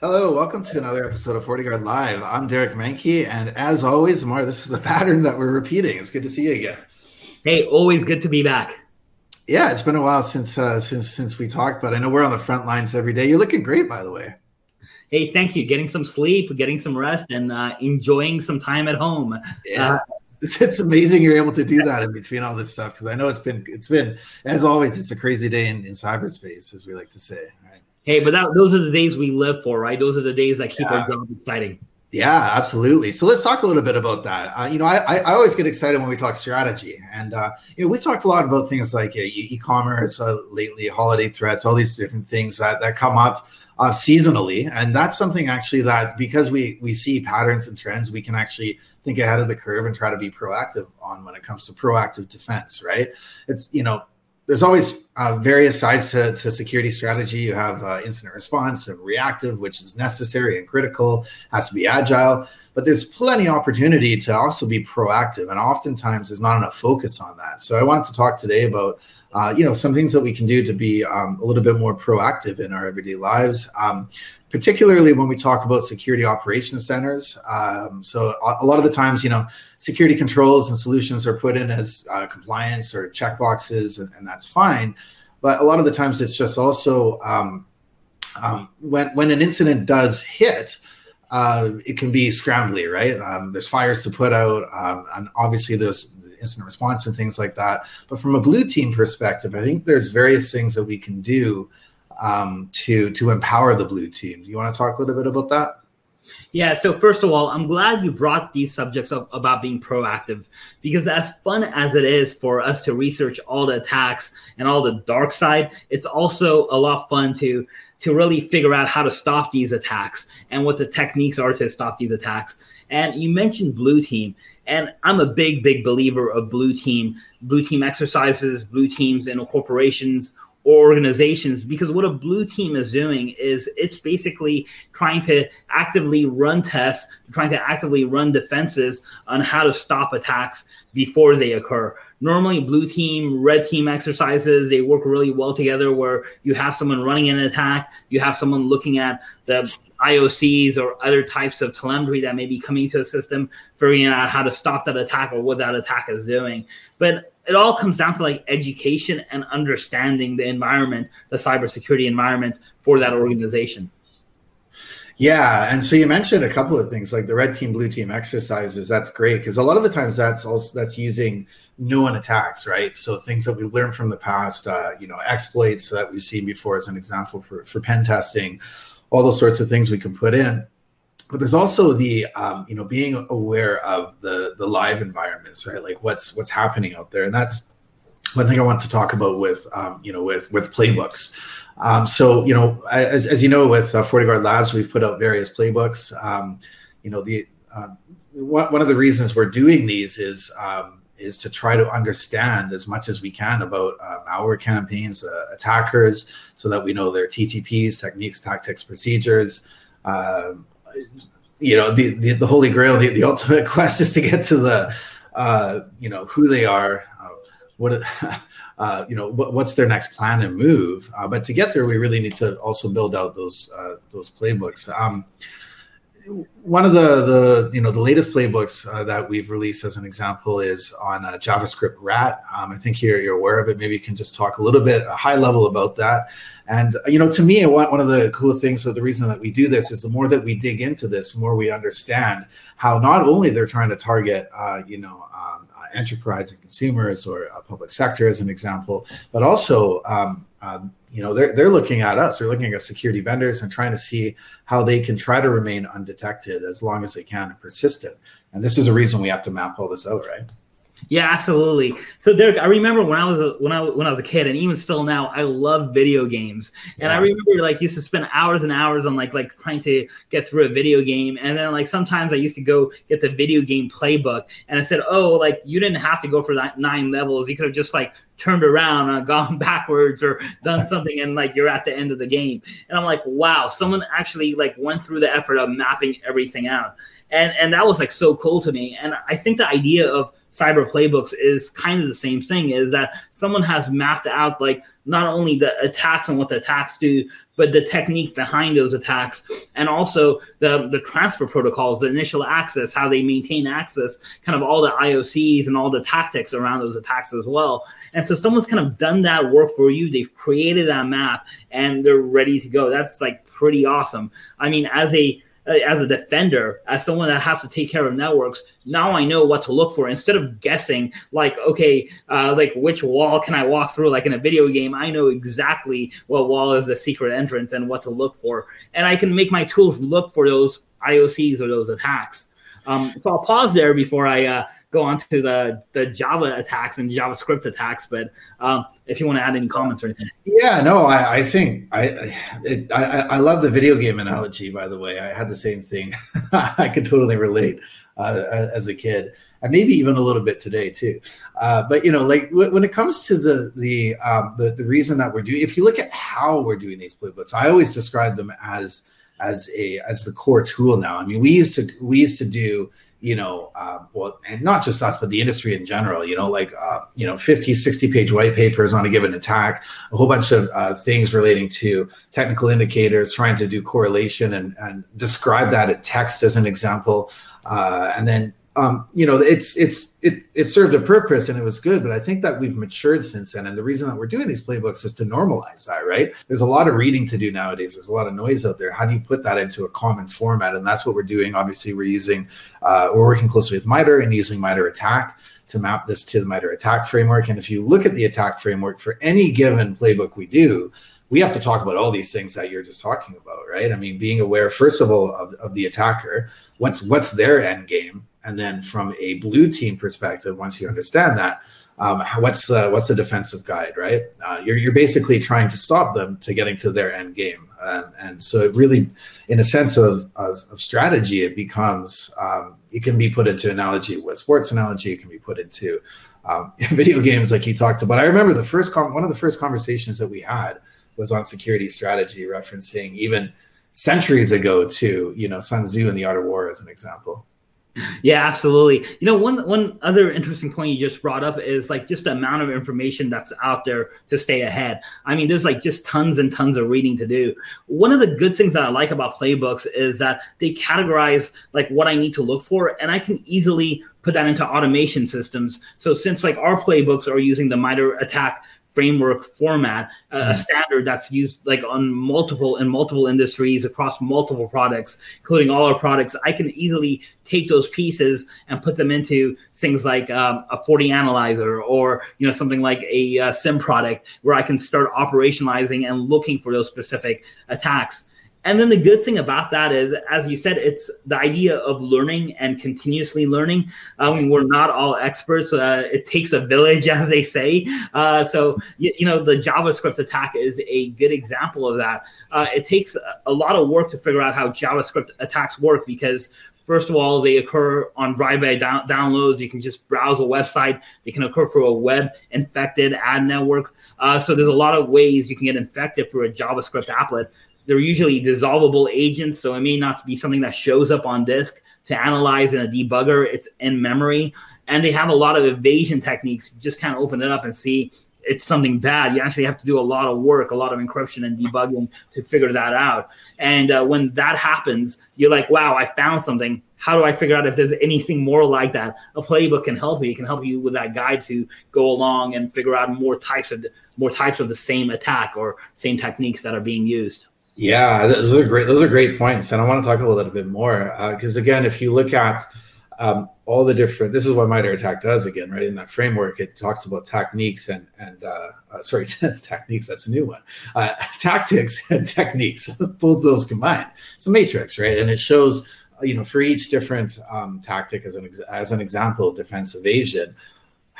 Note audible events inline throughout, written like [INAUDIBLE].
Hello, welcome to another episode of FortiGuard Live. I'm Derek Manky, and as always, Mar, this is a [LAUGHS] pattern that we're repeating. It's good to see you again. Hey, always good to be back. Yeah, it's been a while since uh, since since we talked, but I know we're on the front lines every day. You're looking great, by the way. Hey, thank you. Getting some sleep, getting some rest, and uh, enjoying some time at home. Yeah. Uh, [LAUGHS] it's, it's amazing you're able to do that in between all this stuff because I know it's been it's been as always it's a crazy day in, in cyberspace as we like to say. Hey, but that, those are the days we live for, right? Those are the days that keep yeah. our job exciting. Yeah, absolutely. So let's talk a little bit about that. Uh, you know, I, I always get excited when we talk strategy, and uh, you know, we've talked a lot about things like uh, e-commerce uh, lately, holiday threats, all these different things that that come up uh, seasonally, and that's something actually that because we we see patterns and trends, we can actually think ahead of the curve and try to be proactive on when it comes to proactive defense. Right? It's you know there's always uh, various sides to, to, security strategy. You have uh, incident response and reactive, which is necessary and critical, has to be agile. But there's plenty of opportunity to also be proactive, and oftentimes there's not enough focus on that. So I wanted to talk today about uh, you know some things that we can do to be um, a little bit more proactive in our everyday lives. Um, particularly when we talk about security operations centers. Um, so a, lot of the times, you know, security controls and solutions are put in as uh, compliance or checkboxes, and, and, that's fine. But a lot of the times, it's just also um, um, when when an incident does hit. Uh, it can be scrambly, right? Um, there's fires to put out, um, and obviously there's incident response and things like that. But from a blue team perspective, I think there's various things that we can do um, to to empower the blue team. Do you want to talk a little bit about that? Yeah, so first of all, I'm glad you brought these subjects up about being proactive because, as fun as it is for us to research all the attacks and all the dark side, it's also a lot fun to to really figure out how to stop these attacks and what the techniques are to stop these attacks. And you mentioned blue team, and I'm a big, big believer of blue team, blue team exercises, blue teams in corporations or organizations because what a blue team is doing is it's basically trying to actively run tests, trying to actively run defenses on how to stop attacks before they occur. Normally, blue team, red team exercises, they work really well together where you have someone running an attack, you have someone looking at the IOCs or other types of telemetry that may be coming to a system, figuring out how to stop that attack or what that attack is doing. But it all comes down to like education and understanding the environment, the cybersecurity environment for that organization. Yeah, and so you mentioned a couple of things like the red team, blue team exercises. That's great because a lot of the times that's also that's using known attacks, right? So things that we've learned from the past, uh, you know, exploits that we've seen before as an example for for pen testing, all those sorts of things we can put in but there's also the um, you know being aware of the the live environments right? Like what's what's happening out there? And that's one thing i want to talk about with um, you know with with playbooks. Um, so you know as, as you know with uh, FortiGuard Labs we've put out various playbooks. Um, you know the uh, one, one of the reasons we're doing these is um, is to try to understand as much as we can about uh, malware campaigns, uh, attackers, so that we know their TTPs, techniques, tactics, procedures, you know the, the, the holy grail the, the ultimate [LAUGHS] quest is to get to the uh, you know who they are uh, what [LAUGHS] uh, you know what, what's their next plan and move. Uh, but to get there we really need to also build out those uh, those playbooks. Um, one of the the you know the latest playbooks uh, that we've released as an example is on uh, JavaScript RAT. Um, I think you're you're aware of it. Maybe you can just talk a little bit, a high level about that. And you know, to me, one of the cool things of the reason that we do this is the more that we dig into this, the more we understand how not only they're trying to target, uh, you know, uh, enterprise and consumers or uh, public sector as an example, but also um, um, you know they're they're looking at us. They're looking at security vendors and trying to see how they can try to remain undetected as long as they can and persistent. And this is a reason we have to map all this out right yeah, absolutely. So Derek, I remember when I was a, when I when I was a kid, and even still now, I love video games. And yeah. I remember like used to spend hours and hours on like like trying to get through a video game, and then like sometimes I used to go get the video game playbook, and I said, oh, like you didn't have to go for that nine levels. You could have just like turned around and gone [LAUGHS] backwards or done [LAUGHS] something and like you're at the end of the game and i'm like wow someone actually like went through the effort of mapping everything out and and that was like so cool to me and i think the idea of cyber playbooks is kind of the same thing is that someone has mapped out like not only the attacks and what the attacks do but the technique behind those attacks and also the the transfer protocols, the initial access, how they maintain access, kind of all the IOCs and all the tactics around those attacks as well. And so someone's kind of done that work for you. They've created that map and they're ready to go. That's like pretty awesome. I mean, as a as a defender, as someone that has to take care of networks, now I know what to look for instead of guessing. Like, okay, uh, like which wall can I walk through? Like in a video game, I know exactly what wall is the secret entrance and what to look for, and I can make my tools look for those IOCs or those attacks. Um, so I'll pause there before I uh, go on to the the Java attacks and JavaScript attacks. But um, if you want to add any comments or anything, yeah, no, I, I think I, it, I I love the video game analogy. By the way, I had the same thing. [LAUGHS] I could totally relate uh, as a kid. And maybe even a little bit today too, uh, but you know, like w- when it comes to the the, um, the the reason that we're doing, if you look at how we're doing these playbooks, I always describe them as as a as the core tool now. I mean, we used to we used to do you know, uh, well, and not just us, but the industry in general, you know, like, uh, you know, 50, 60 page white papers on a given attack, a whole bunch of uh, things relating to technical indicators, trying to do correlation and, and describe that in text as an example. Uh, and then um, you know, it's it's it it served a purpose and it was good, but I think that we've matured since then. And the reason that we're doing these playbooks is to normalize that, right? There's a lot of reading to do nowadays. There's a lot of noise out there. How do you put that into a common format? And that's what we're doing. Obviously, we're using uh, we're working closely with MITRE and using MITRE ATT&CK to map this to the MITRE ATT&CK framework. And if you look at the attack framework for any given playbook we do, we have to talk about all these things that you're just talking about, right? I mean, being aware, first of all, of, of the attacker, what's what's their end game, and then from a blue team perspective, once you understand that, um, what's uh, what's the defensive guide, right? Uh, you're you're basically trying to stop them to getting to their end game, uh, and so it really, in a sense of of, of strategy, it becomes um, it can be put into analogy with sports analogy. It can be put into um, [LAUGHS] video games, like you talked about. I remember the first con- one of the first conversations that we had was on security strategy, referencing even centuries ago to you know Sun Tzu and the Art of War as an example. Yeah, absolutely. You know, one one other interesting point you just brought up is like just the amount of information that's out there to stay ahead. I mean, there's like just tons and tons of reading to do. One of the good things that I like about playbooks is that they categorize like what I need to look for, and I can easily put that into automation systems. So since like our playbooks are using the MITRE ATT&CK framework format, uh, mm-hmm. a standard that's used like on multiple in multiple industries across multiple products, including all our products. I can easily take those pieces and put them into things like um, a analyzer or you know something like a uh, SIEM product where I can start operationalizing and looking for those specific attacks. And then the good thing about that is, as you said, it's the idea of learning and continuously learning. I mean, we're not all experts. Uh, it takes a village, [LAUGHS] as they say. Uh, so, you, you, know, the JavaScript attack is a good example of that. Uh, it takes a lot of work to figure out how JavaScript attacks work because First of all, they occur on drive-by down- downloads. You can just browse a website. They can occur through a web infected ad network. Uh, so there's a lot of ways you can get infected through a JavaScript applet. They're usually dissolvable agents, so it may not be something that shows up on disk to analyze in a debugger. It's in memory. And they have a lot of evasion techniques. Just kind of open it up and see it's something bad. You actually have to do a lot of work, a lot of encryption and debugging to figure that out. And uh, when that happens, you're like, wow, I found something. How do I figure out if there's anything more like that? A playbook can help you. It can help you with that guide to go along and figure out more types of more types of the same attack or same techniques that are being used. Yeah, those are great. Those are great points, and I want to talk a little bit more because uh, again, if you look at um, all the different, this is what MITRE ATT&CK does again, right? In that framework, it talks about techniques and and uh, uh, sorry, [LAUGHS] techniques. That's a new one. Uh, [LAUGHS] tactics and techniques, [LAUGHS] both those combined. It's a matrix, right? And it shows, you know, for each different um, tactic as an as an example, defense evasion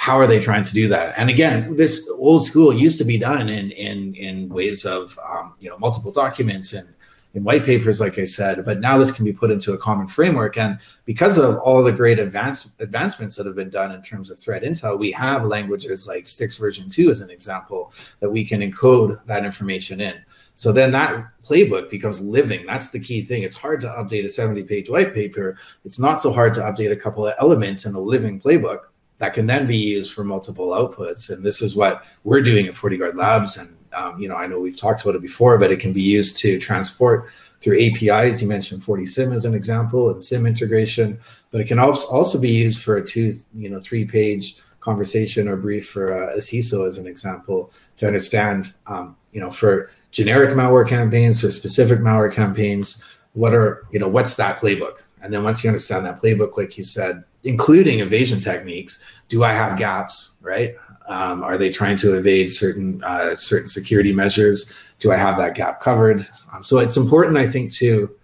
how are they trying to do that? And again, this old school used to be done in in in ways of um, you know multiple documents and in white papers, like I said. But now this can be put into a common framework, and because of all the great advance advancements that have been done in terms of threat intel, we have languages like STIX version two as an example that we can encode that information in. So then that playbook becomes living. That's the key thing. It's hard to update a 70 page white paper. It's not so hard to update a couple of elements in a living playbook that can then be used for multiple outputs. And this is what we're doing at FortiGuard Labs. And um, you know, I know we've talked about it before, but it can be used to transport through APIs. You mentioned FortiSIEM as an example and SIEM integration, but it can also be used for a two, you know, three page conversation or brief for a, a CISO as an example to understand, um, you know, for generic malware campaigns, for specific malware campaigns, what are, you know, what's that playbook? And then once you understand that playbook, like you said, including evasion techniques, do I have gaps, right? Um, are they trying to evade certain uh, certain security measures? Do I have that gap covered? Um, so it's important, I think, to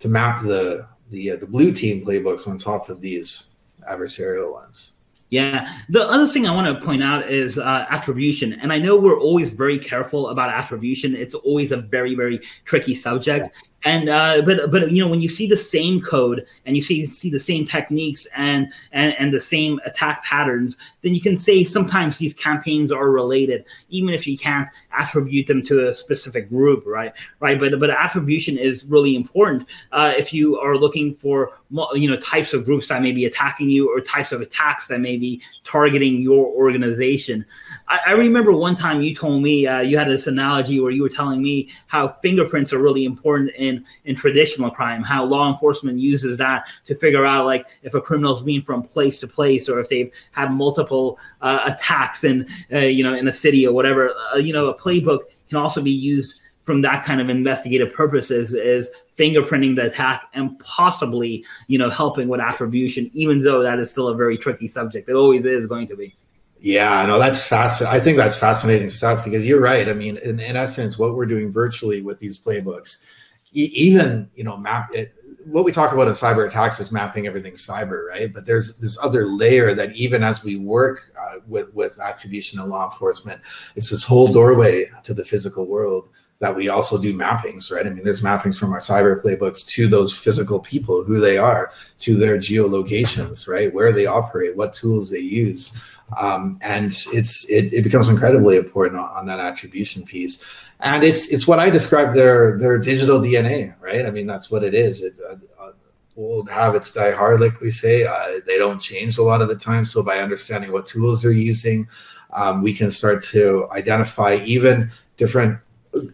to map the the uh, the blue team playbooks on top of these adversarial ones. Yeah. The other thing I want to point out is uh, attribution. And I know we're always very careful about attribution. It's always a very, very tricky subject. And uh, but but you know when you see the same code and you see see the same techniques and, and and the same attack patterns then you can say sometimes these campaigns are related even if you can't attribute them to a specific group right? Right but but attribution is really important uh, if you are looking for you know types of groups that may be attacking you or types of attacks that may be targeting your organization. I, I remember one time you told me uh, you had this analogy where you were telling me how fingerprints are really important in in in traditional crime, how law enforcement uses that to figure out like if a criminal's been from place to place or if they've had multiple uh, attacks in uh, you know in a city or whatever. Uh, you know, a playbook can also be used from that kind of investigative purposes is fingerprinting the attack and possibly you know helping with attribution even though that is still a very tricky subject it always is going to be yeah, no, that's fast. I think that's fascinating stuff because you're right. I mean, in, in essence, what we're doing virtually with these playbooks even you know map it what we talk about in cyber attacks is mapping everything cyber, right? But there's this other layer that even as we work uh, with with attribution and law enforcement, it's this whole doorway to the physical world that we also do mappings, right? I mean, there's mappings from our cyber playbooks to those physical people, who they are, to their geolocations, right? Where they operate, what tools they use, um, and it's it, it becomes incredibly important on, on that attribution piece and it's it's what I describe their their digital DNA, right? I mean, that's what it is. It's uh, uh, old habits die hard, like we say. Uh, they don't change a lot of the time. So by understanding what tools they're using, um, we can start to identify even different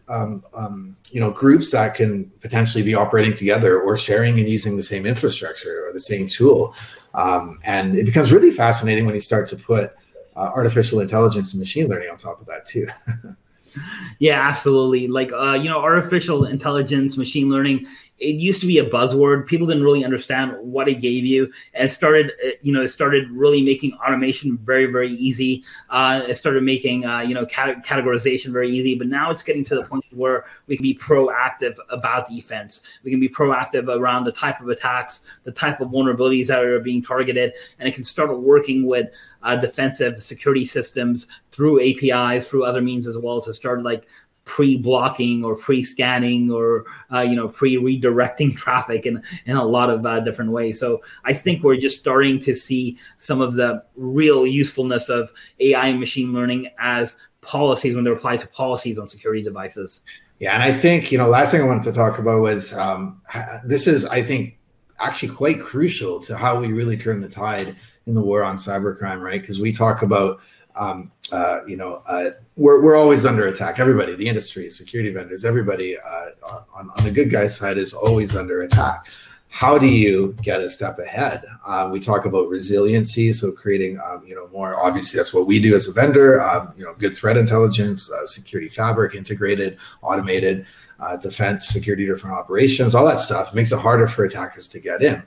um, um, you know groups that can potentially be operating together or sharing and using the same infrastructure or the same tool. Um, and it becomes really fascinating when you start to put uh, artificial intelligence and machine learning on top of that too. [LAUGHS] yeah, absolutely. Like, uh, you know, artificial intelligence, machine learning, it used to be a buzzword. People didn't really understand what it gave you, and started, uh, you know, it started really making automation very, very easy. Uh, it started making, uh, you know, cat- categorization very easy. But now it's getting to the point where we can be proactive about defense. We can be proactive around the type of attacks, the type of vulnerabilities that are being targeted, and it can start working with uh, defensive security systems through APIs, through other means as well to start like pre-blocking or pre-scanning or uh, you know pre-redirecting [LAUGHS] traffic in, in a lot of uh, different ways. So i think we're just starting to see some of the real usefulness of ai and machine learning as policies when they're applied to policies on security devices. Yeah and i think you know last thing i wanted to talk about was um, this is i think actually quite crucial to how we really turn the tide in the war on cybercrime right? Because we talk about um, uh, you know, uh, we're, we're always under attack. Everybody, the industry, security vendors, everybody uh, on, on the good guy side is always under attack. How do you get a step ahead? Um, we talk about resiliency, so creating, um, you know, more. Obviously, that's what we do as a vendor. Um, you know, good threat intelligence, uh, security fabric, integrated, automated uh, defense, security different operations, all that stuff makes it harder for attackers to get in.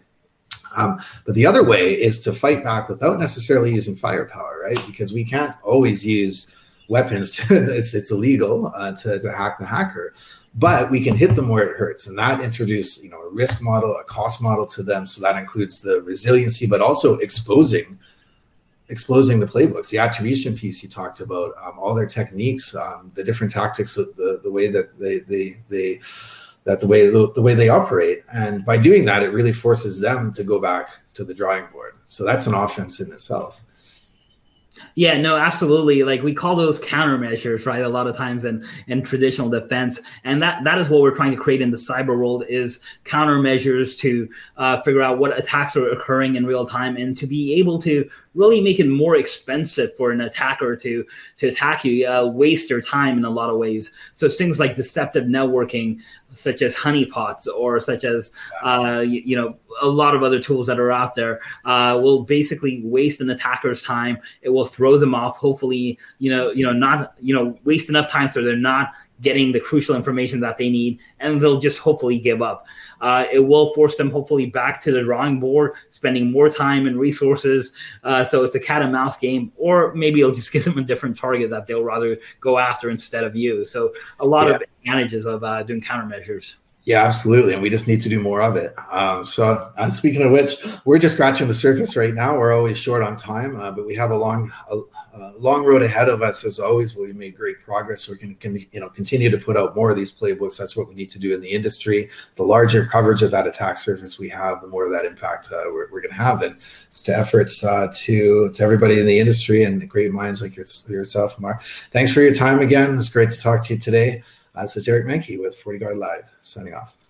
Um, but the other way is to fight back without necessarily using firepower, right? Because we can't always use weapons. To, [LAUGHS] it's, it's illegal uh, to, to hack the hacker, but we can hit them where it hurts, and that introduce you know a risk model, a cost model to them. So that includes the resiliency, but also exposing exposing the playbooks, the attribution piece you talked about, um, all their techniques, um, the different tactics, the the way that they they they that the way the, the way they operate and by doing that it really forces them to go back to the drawing board so that's an offense in itself yeah, no, absolutely. Like we call those countermeasures, right? A lot of times in, in traditional defense, and that that is what we're trying to create in the cyber world is countermeasures to uh, figure out what attacks are occurring in real time and to be able to really make it more expensive for an attacker to to attack you, uh, waste their time in a lot of ways. So things like deceptive networking, such as honeypots or such as uh, you, you, know a lot of other tools that are out there uh, will basically waste an attacker's time. It will throw them off. Hopefully you know you know not you know waste enough time so they're not getting the crucial information that they need, and they'll just hopefully give up. Uh, it will force them hopefully back to the drawing board, spending more time and resources. Uh, so it's a cat and mouse game, or maybe it'll just [LAUGHS] give them a different target that they'll rather go after instead of you. So a lot yeah. of advantages of uh, doing countermeasures. Yeah, absolutely, and we just need to do more of it. Um, so, uh, speaking of which, we're just scratching the surface right now. We're always short on time, uh, but we have a long, a, a, long road ahead of us. As always, we made great progress. We can, can, you know, continue to put out more of these playbooks. That's what we need to do in the industry. The larger coverage of that attack surface we have, the more of that impact uh, we're, we're going to have. And it's to efforts uh, to to everybody in the industry and great minds like your, yourself, Mark. Thanks for your time again. It's great to talk to you today. This is Derek Manky with FortiGuard Live, signing off.